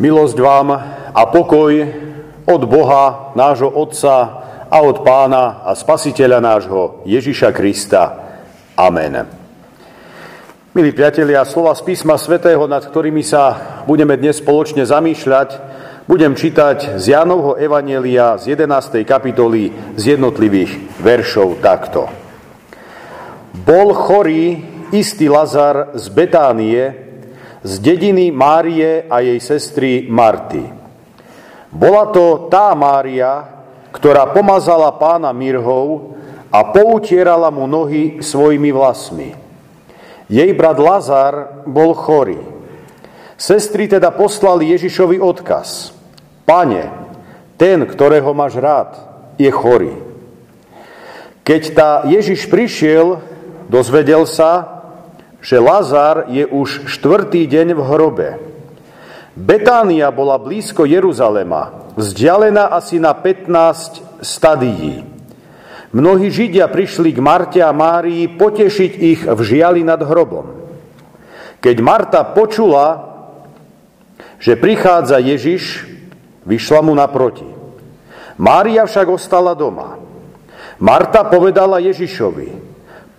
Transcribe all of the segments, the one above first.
Milosť vám a pokoj od Boha, nášho Otca a od Pána a Spasiteľa nášho Ježiša Krista. Amen. Milí priatelia, slova z písma svätého, nad ktorými sa budeme dnes spoločne zamýšľať, budem čítať z Jánovho Evanielia z 11. kapitoly z jednotlivých veršov takto. Bol chorý istý Lazar z Betánie, z dediny Márie a jej sestry Marty. Bola to tá Mária, ktorá pomazala pána mirhou a poutierala mu nohy svojimi vlasmi. Jej brat Lazar bol chorý. Sestry teda poslali Ježišovi odkaz. Pane, ten, ktorého máš rád, je chorý. Keď tá Ježiš prišiel, dozvedel sa, že Lazar je už štvrtý deň v hrobe. Betánia bola blízko Jeruzalema, vzdialená asi na 15 stadií. Mnohí Židia prišli k Marte a Márii potešiť ich v žiali nad hrobom. Keď Marta počula, že prichádza Ježiš, vyšla mu naproti. Mária však ostala doma. Marta povedala Ježišovi,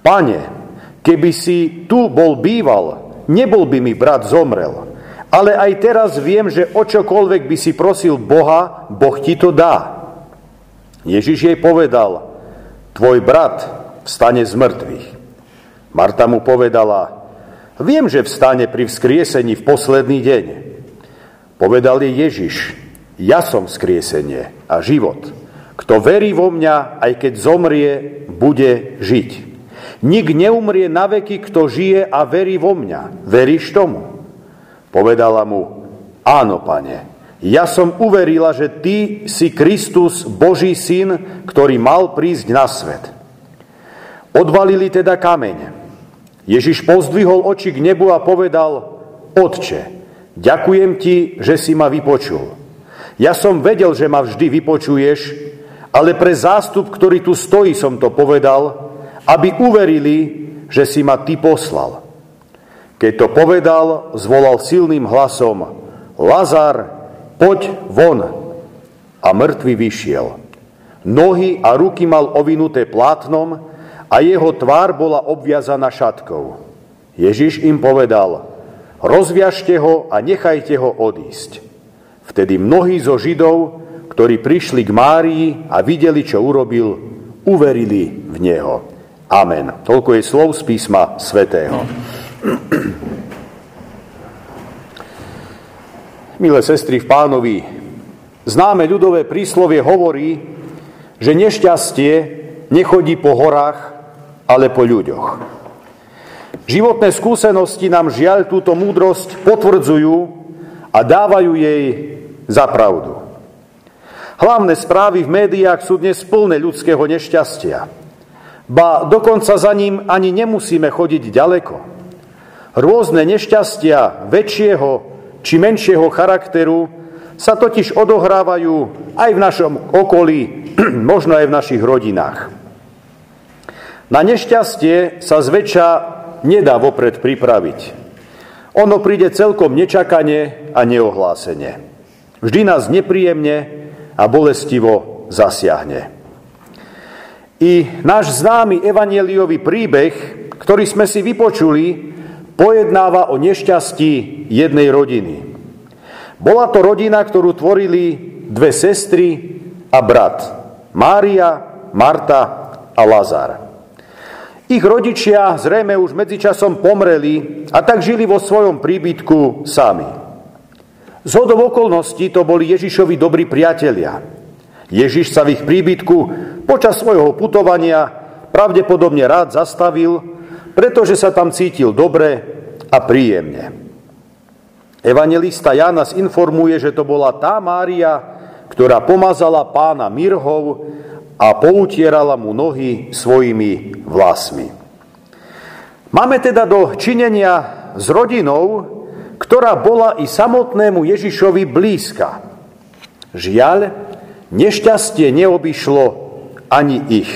Pane, Keby si tu bol býval, nebol by mi brat zomrel. Ale aj teraz viem, že o čokoľvek by si prosil Boha, Boh ti to dá. Ježiš jej povedal, tvoj brat vstane z mŕtvych. Marta mu povedala, viem, že vstane pri vzkriesení v posledný deň. Povedal jej Ježiš, ja som vzkriesenie a život. Kto verí vo mňa, aj keď zomrie, bude žiť. Nik neumrie na veky, kto žije a verí vo mňa. Veríš tomu? Povedala mu, áno, pane. Ja som uverila, že ty si Kristus, Boží syn, ktorý mal prísť na svet. Odvalili teda kameň. Ježiš pozdvihol oči k nebu a povedal, Otče, ďakujem ti, že si ma vypočul. Ja som vedel, že ma vždy vypočuješ, ale pre zástup, ktorý tu stojí, som to povedal, aby uverili, že si ma ty poslal. Keď to povedal, zvolal silným hlasom, Lazar, poď von. A mŕtvy vyšiel. Nohy a ruky mal ovinuté plátnom a jeho tvár bola obviazaná šatkou. Ježiš im povedal, rozviažte ho a nechajte ho odísť. Vtedy mnohí zo Židov, ktorí prišli k Márii a videli, čo urobil, uverili v Neho. Amen. Toľko je slov z písma svätého. Milé sestry v pánovi, známe ľudové príslovie hovorí, že nešťastie nechodí po horách, ale po ľuďoch. Životné skúsenosti nám žiaľ túto múdrosť potvrdzujú a dávajú jej za pravdu. Hlavné správy v médiách sú dnes plné ľudského nešťastia. Ba dokonca za ním ani nemusíme chodiť ďaleko. Rôzne nešťastia väčšieho či menšieho charakteru sa totiž odohrávajú aj v našom okolí, možno aj v našich rodinách. Na nešťastie sa zväčša nedá vopred pripraviť. Ono príde celkom nečakane a neohlásene. Vždy nás nepríjemne a bolestivo zasiahne. I náš známy evanieliový príbeh, ktorý sme si vypočuli, pojednáva o nešťastí jednej rodiny. Bola to rodina, ktorú tvorili dve sestry a brat. Mária, Marta a Lazar. Ich rodičia zrejme už medzičasom pomreli a tak žili vo svojom príbytku sami. Z hodov okolností to boli Ježišovi dobrí priatelia. Ježiš sa v ich príbytku Počas svojho putovania pravdepodobne rád zastavil, pretože sa tam cítil dobre a príjemne. Evangelista Jan nás informuje, že to bola tá Mária, ktorá pomazala pána mirhov a poutierala mu nohy svojimi vlasmi. Máme teda do činenia s rodinou, ktorá bola i samotnému Ježišovi blízka. Žiaľ, nešťastie neobyšlo ani ich.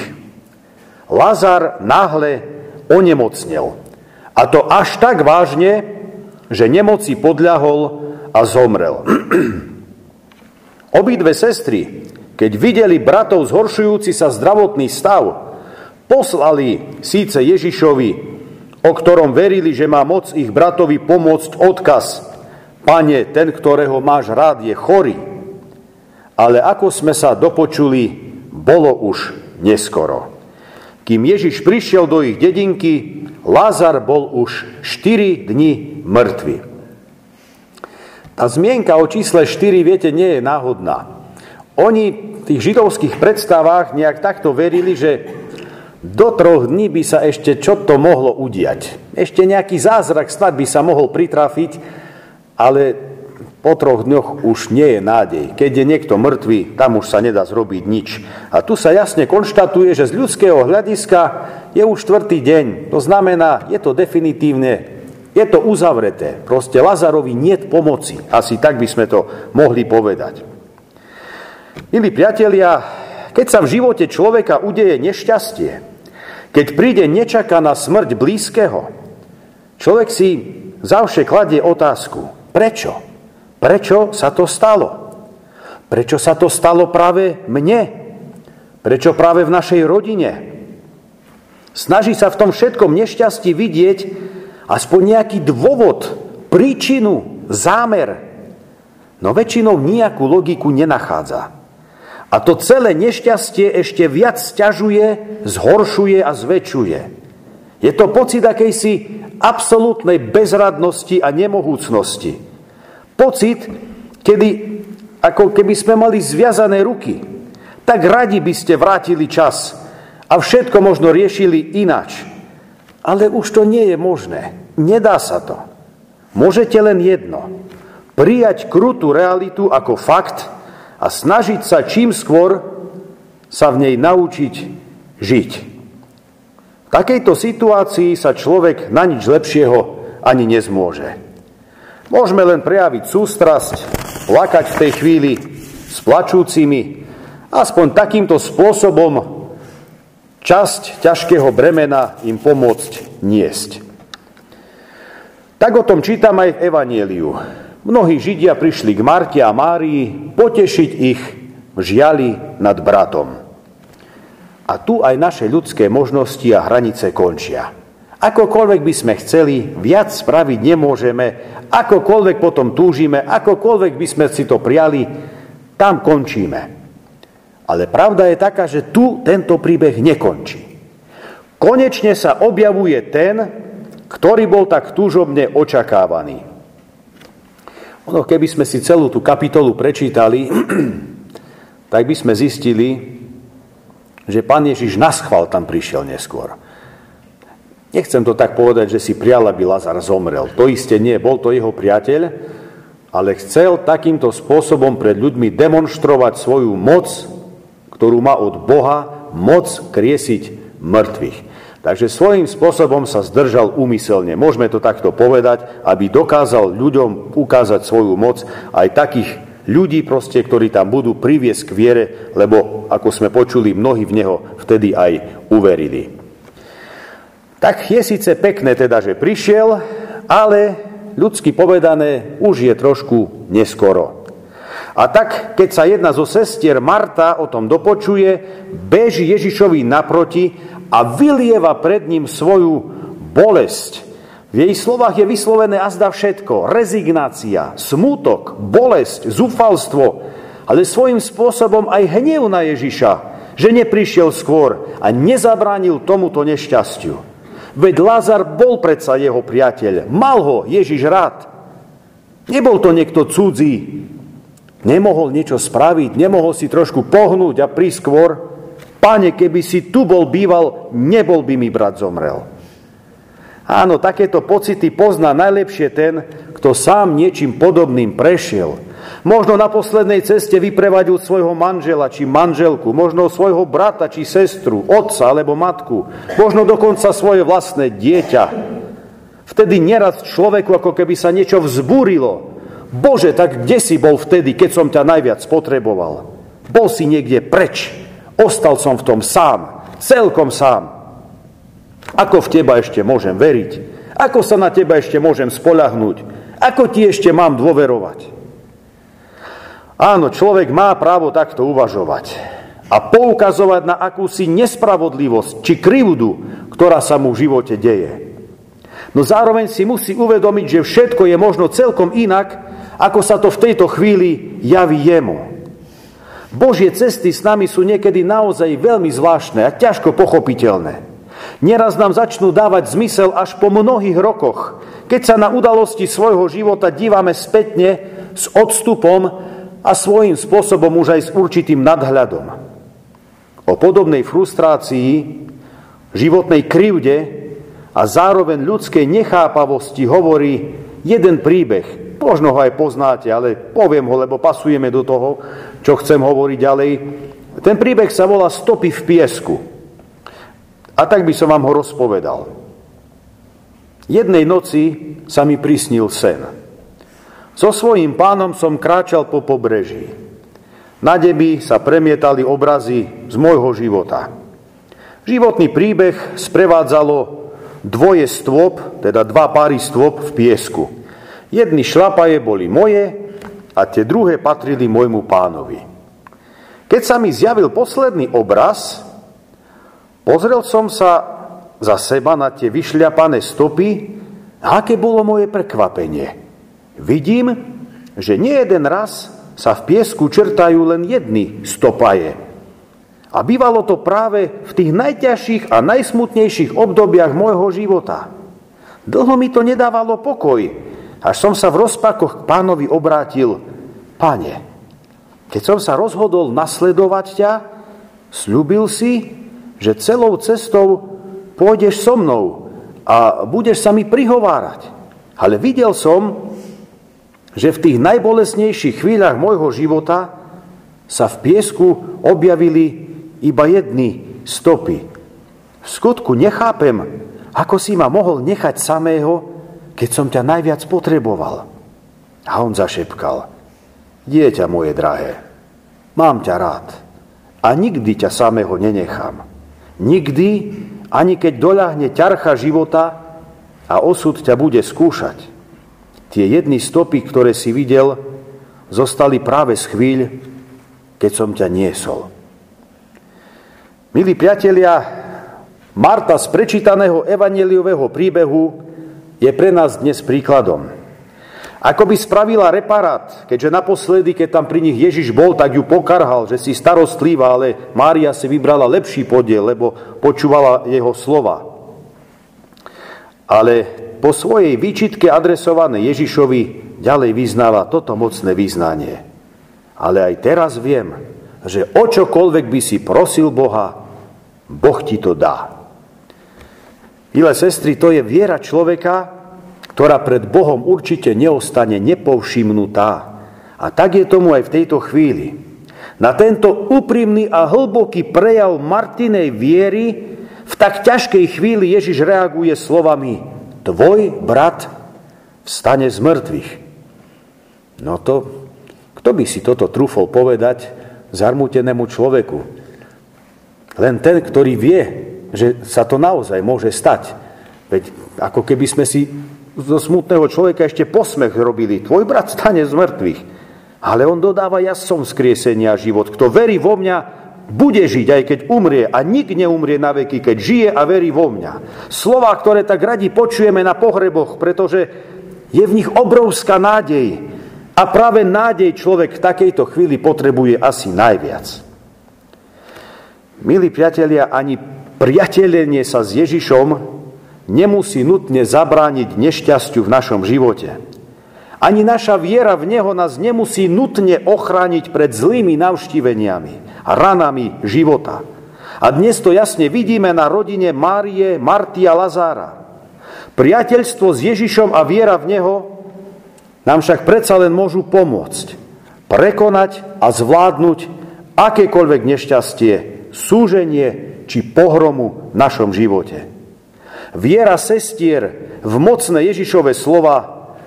Lazar náhle onemocnel. A to až tak vážne, že nemoci podľahol a zomrel. Obidve sestry, keď videli bratov zhoršujúci sa zdravotný stav, poslali síce Ježišovi, o ktorom verili, že má moc ich bratovi pomôcť odkaz. Pane, ten, ktorého máš rád, je chorý. Ale ako sme sa dopočuli, bolo už neskoro. Kým Ježiš prišiel do ich dedinky, Lázar bol už 4 dni mŕtvy. Tá zmienka o čísle 4, viete, nie je náhodná. Oni v tých židovských predstavách nejak takto verili, že do troch dní by sa ešte čo to mohlo udiať. Ešte nejaký zázrak snad by sa mohol pritrafiť, ale po troch dňoch už nie je nádej. Keď je niekto mŕtvý, tam už sa nedá zrobiť nič. A tu sa jasne konštatuje, že z ľudského hľadiska je už štvrtý deň. To znamená, je to definitívne, je to uzavreté. Proste Lazarovi nie pomoci. Asi tak by sme to mohli povedať. Milí priatelia, keď sa v živote človeka udeje nešťastie, keď príde nečakaná smrť blízkeho, človek si zavše kladie otázku, prečo? Prečo sa to stalo? Prečo sa to stalo práve mne? Prečo práve v našej rodine? Snaží sa v tom všetkom nešťastí vidieť aspoň nejaký dôvod, príčinu, zámer. No väčšinou nejakú logiku nenachádza. A to celé nešťastie ešte viac sťažuje, zhoršuje a zväčšuje. Je to pocit akejsi absolútnej bezradnosti a nemohúcnosti. Pocit, kedy ako keby sme mali zviazané ruky. Tak radi by ste vrátili čas a všetko možno riešili inač. Ale už to nie je možné. Nedá sa to. Môžete len jedno. Prijať krutú realitu ako fakt a snažiť sa čím skôr sa v nej naučiť žiť. V takejto situácii sa človek na nič lepšieho ani nezmôže. Môžeme len prejaviť sústrasť, plakať v tej chvíli s plačúcimi, aspoň takýmto spôsobom časť ťažkého bremena im pomôcť niesť. Tak o tom čítam aj v Evanieliu. Mnohí Židia prišli k Marte a Márii potešiť ich v žiali nad bratom. A tu aj naše ľudské možnosti a hranice končia. Akokoľvek by sme chceli, viac spraviť nemôžeme, akokoľvek potom túžime, akokoľvek by sme si to prijali, tam končíme. Ale pravda je taká, že tu tento príbeh nekončí. Konečne sa objavuje ten, ktorý bol tak túžobne očakávaný. Ono, keby sme si celú tú kapitolu prečítali, tak by sme zistili, že pán Ježiš na schval tam prišiel neskôr. Nechcem to tak povedať, že si prial, aby Lazar zomrel. To iste nie, bol to jeho priateľ, ale chcel takýmto spôsobom pred ľuďmi demonstrovať svoju moc, ktorú má od Boha, moc kriesiť mŕtvych. Takže svojím spôsobom sa zdržal úmyselne. Môžeme to takto povedať, aby dokázal ľuďom ukázať svoju moc aj takých ľudí proste, ktorí tam budú priviesť k viere, lebo ako sme počuli, mnohí v neho vtedy aj uverili. Tak je síce pekné teda, že prišiel, ale ľudsky povedané už je trošku neskoro. A tak, keď sa jedna zo sestier Marta o tom dopočuje, beží Ježišovi naproti a vylieva pred ním svoju bolesť. V jej slovách je vyslovené azda všetko. Rezignácia, smútok, bolesť, zúfalstvo, ale svojím spôsobom aj hnev na Ježiša, že neprišiel skôr a nezabránil tomuto nešťastiu. Veď Lázar bol predsa jeho priateľ. Mal ho Ježiš rád. Nebol to niekto cudzí. Nemohol niečo spraviť, nemohol si trošku pohnúť a prísť skôr. Pane, keby si tu bol býval, nebol by mi brat zomrel. Áno, takéto pocity pozná najlepšie ten, kto sám niečím podobným prešiel Možno na poslednej ceste vyprevadil svojho manžela či manželku, možno svojho brata či sestru, otca alebo matku, možno dokonca svoje vlastné dieťa. Vtedy neraz človeku ako keby sa niečo vzbúrilo. Bože, tak kde si bol vtedy, keď som ťa najviac potreboval? Bol si niekde preč. Ostal som v tom sám, celkom sám. Ako v teba ešte môžem veriť? Ako sa na teba ešte môžem spolahnúť? Ako ti ešte mám dôverovať? Áno, človek má právo takto uvažovať a poukazovať na akúsi nespravodlivosť či krivdu, ktorá sa mu v živote deje. No zároveň si musí uvedomiť, že všetko je možno celkom inak, ako sa to v tejto chvíli javí jemu. Božie cesty s nami sú niekedy naozaj veľmi zvláštne a ťažko pochopiteľné. Neraz nám začnú dávať zmysel až po mnohých rokoch, keď sa na udalosti svojho života dívame spätne s odstupom a svojím spôsobom už aj s určitým nadhľadom. O podobnej frustrácii, životnej krivde a zároveň ľudskej nechápavosti hovorí jeden príbeh. Možno ho aj poznáte, ale poviem ho, lebo pasujeme do toho, čo chcem hovoriť ďalej. Ten príbeh sa volá Stopy v piesku. A tak by som vám ho rozpovedal. Jednej noci sa mi prisnil sen. So svojím pánom som kráčal po pobreží. Na debi sa premietali obrazy z môjho života. Životný príbeh sprevádzalo dvoje stôp, teda dva páry stôp v piesku. Jedny šlapaje boli moje a tie druhé patrili môjmu pánovi. Keď sa mi zjavil posledný obraz, pozrel som sa za seba na tie vyšľapané stopy a aké bolo moje prekvapenie – Vidím, že nie jeden raz sa v piesku čertajú len jedny stopaje. A bývalo to práve v tých najťažších a najsmutnejších obdobiach môjho života. Dlho mi to nedávalo pokoj, až som sa v rozpakoch k pánovi obrátil. Pane, keď som sa rozhodol nasledovať ťa, slúbil si, že celou cestou pôjdeš so mnou a budeš sa mi prihovárať. Ale videl som, že v tých najbolesnejších chvíľach môjho života sa v piesku objavili iba jedny stopy. V skutku nechápem, ako si ma mohol nechať samého, keď som ťa najviac potreboval. A on zašepkal, dieťa moje drahé, mám ťa rád a nikdy ťa samého nenechám. Nikdy, ani keď doľahne ťarcha života a osud ťa bude skúšať. Tie jedny stopy, ktoré si videl, zostali práve z chvíľ, keď som ťa niesol. Milí priatelia, Marta z prečítaného evaneliového príbehu je pre nás dnes príkladom. Ako by spravila reparát, keďže naposledy, keď tam pri nich Ježiš bol, tak ju pokarhal, že si starostlivá, ale Mária si vybrala lepší podiel, lebo počúvala jeho slova. Ale po svojej výčitke adresované Ježišovi ďalej vyznáva toto mocné význanie. Ale aj teraz viem, že o čokoľvek by si prosil Boha, Boh ti to dá. Milé sestry, to je viera človeka, ktorá pred Bohom určite neostane nepovšimnutá. A tak je tomu aj v tejto chvíli. Na tento úprimný a hlboký prejav Martinej viery v tak ťažkej chvíli Ježiš reaguje slovami tvoj brat vstane z mŕtvych. No to, kto by si toto trúfol povedať zarmútenému človeku? Len ten, ktorý vie, že sa to naozaj môže stať. Veď ako keby sme si zo smutného človeka ešte posmech robili. Tvoj brat stane z mŕtvych. Ale on dodáva, ja som skriesenia život. Kto verí vo mňa, bude žiť, aj keď umrie a nik neumrie na veky, keď žije a verí vo mňa. Slova, ktoré tak radi počujeme na pohreboch, pretože je v nich obrovská nádej. A práve nádej človek v takejto chvíli potrebuje asi najviac. Milí priatelia, ani priatelenie sa s Ježišom nemusí nutne zabrániť nešťastiu v našom živote. Ani naša viera v Neho nás nemusí nutne ochrániť pred zlými navštíveniami ranami života. A dnes to jasne vidíme na rodine Márie, Marty a Lazára. Priateľstvo s Ježišom a viera v Neho nám však predsa len môžu pomôcť prekonať a zvládnuť akékoľvek nešťastie, súženie či pohromu v našom živote. Viera sestier v mocné Ježišove slova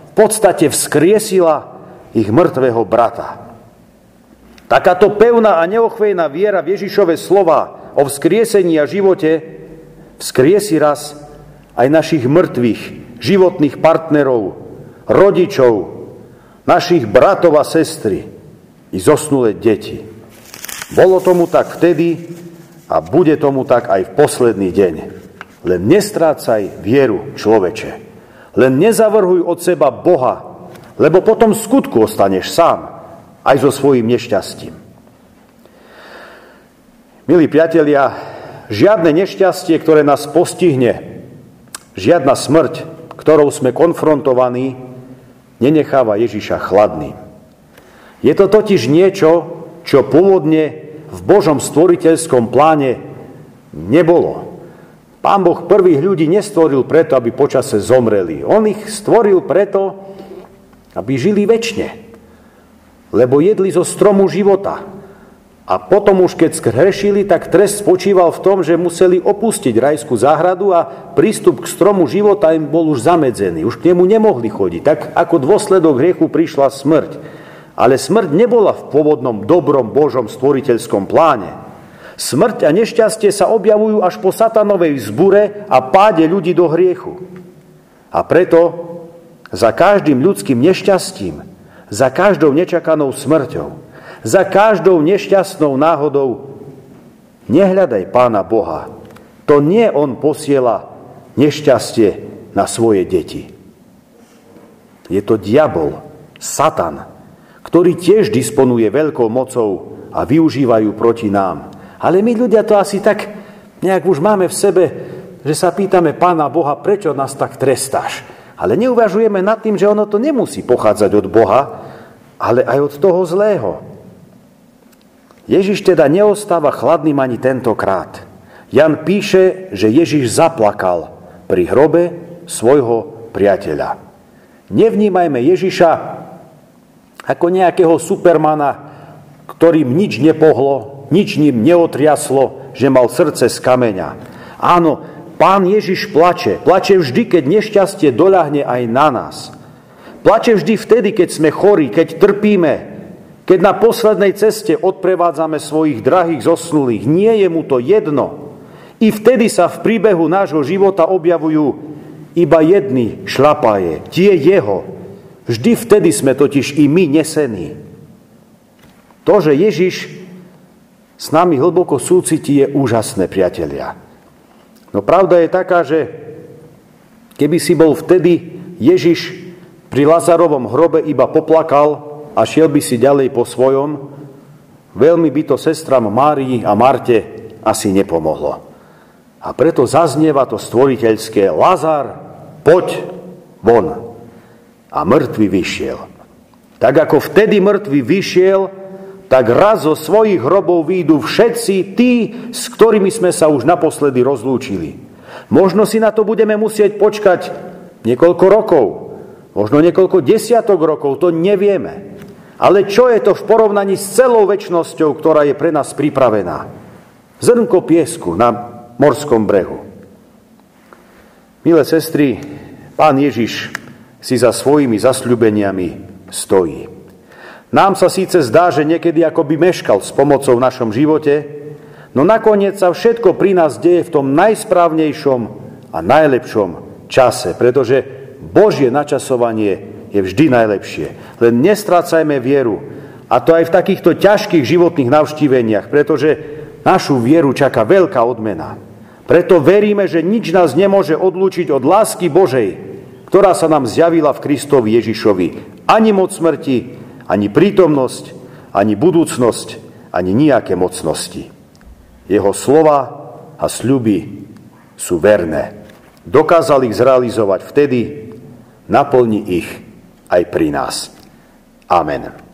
v podstate vzkriesila ich mŕtvého brata. Takáto pevná a neochvejná viera v Ježišove slova o vzkriesení a živote vzkriesi raz aj našich mŕtvych, životných partnerov, rodičov, našich bratov a sestry i zosnulé deti. Bolo tomu tak vtedy a bude tomu tak aj v posledný deň. Len nestrácaj vieru človeče. Len nezavrhuj od seba Boha, lebo potom skutku ostaneš sám, aj so svojím nešťastím. Milí priatelia, žiadne nešťastie, ktoré nás postihne, žiadna smrť, ktorou sme konfrontovaní, nenecháva Ježiša chladným. Je to totiž niečo, čo pôvodne v Božom stvoriteľskom pláne nebolo. Pán Boh prvých ľudí nestvoril preto, aby počase zomreli. On ich stvoril preto, aby žili väčšine. Lebo jedli zo stromu života. A potom už keď skrešili, tak trest spočíval v tom, že museli opustiť rajskú záhradu a prístup k stromu života im bol už zamedzený. Už k nemu nemohli chodiť. Tak ako dôsledok hriechu prišla smrť. Ale smrť nebola v pôvodnom dobrom Božom stvoriteľskom pláne. Smrť a nešťastie sa objavujú až po satanovej zbure a páde ľudí do hriechu. A preto za každým ľudským nešťastím, za každou nečakanou smrťou, za každou nešťastnou náhodou nehľadaj Pána Boha. To nie On posiela nešťastie na svoje deti. Je to diabol, Satan, ktorý tiež disponuje veľkou mocou a využívajú proti nám. Ale my ľudia to asi tak nejak už máme v sebe, že sa pýtame Pána Boha, prečo nás tak trestáš. Ale neuvažujeme nad tým, že ono to nemusí pochádzať od Boha, ale aj od toho zlého. Ježiš teda neostáva chladným ani tentokrát. Jan píše, že Ježiš zaplakal pri hrobe svojho priateľa. Nevnímajme Ježiša ako nejakého supermana, ktorým nič nepohlo, nič ním neotriaslo, že mal srdce z kameňa. Áno, pán Ježiš plače. Plače vždy, keď nešťastie doľahne aj na nás. Plače vždy vtedy, keď sme chorí, keď trpíme, keď na poslednej ceste odprevádzame svojich drahých zosnulých. Nie je mu to jedno. I vtedy sa v príbehu nášho života objavujú iba jedny šlapaje, tie jeho, Vždy vtedy sme totiž i my nesení. To, že Ježiš s nami hlboko súcití, je úžasné, priatelia. No pravda je taká, že keby si bol vtedy Ježiš pri Lazarovom hrobe iba poplakal a šiel by si ďalej po svojom, veľmi by to sestram Márii a Marte asi nepomohlo. A preto zaznieva to stvoriteľské Lazar, poď von a mŕtvy vyšiel. Tak ako vtedy mŕtvy vyšiel, tak raz zo svojich hrobov výjdu všetci tí, s ktorými sme sa už naposledy rozlúčili. Možno si na to budeme musieť počkať niekoľko rokov, možno niekoľko desiatok rokov, to nevieme. Ale čo je to v porovnaní s celou väčšnosťou, ktorá je pre nás pripravená? Zrnko piesku na morskom brehu. Milé sestry, pán Ježiš si za svojimi zasľubeniami stojí. Nám sa síce zdá, že niekedy akoby meškal s pomocou v našom živote, no nakoniec sa všetko pri nás deje v tom najsprávnejšom a najlepšom čase, pretože Božie načasovanie je vždy najlepšie. Len nestrácajme vieru, a to aj v takýchto ťažkých životných navštíveniach, pretože našu vieru čaká veľká odmena. Preto veríme, že nič nás nemôže odlúčiť od lásky Božej, ktorá sa nám zjavila v Kristovi Ježišovi. Ani moc smrti, ani prítomnosť, ani budúcnosť, ani nejaké mocnosti. Jeho slova a sľuby sú verné. Dokázali ich zrealizovať vtedy, naplni ich aj pri nás. Amen.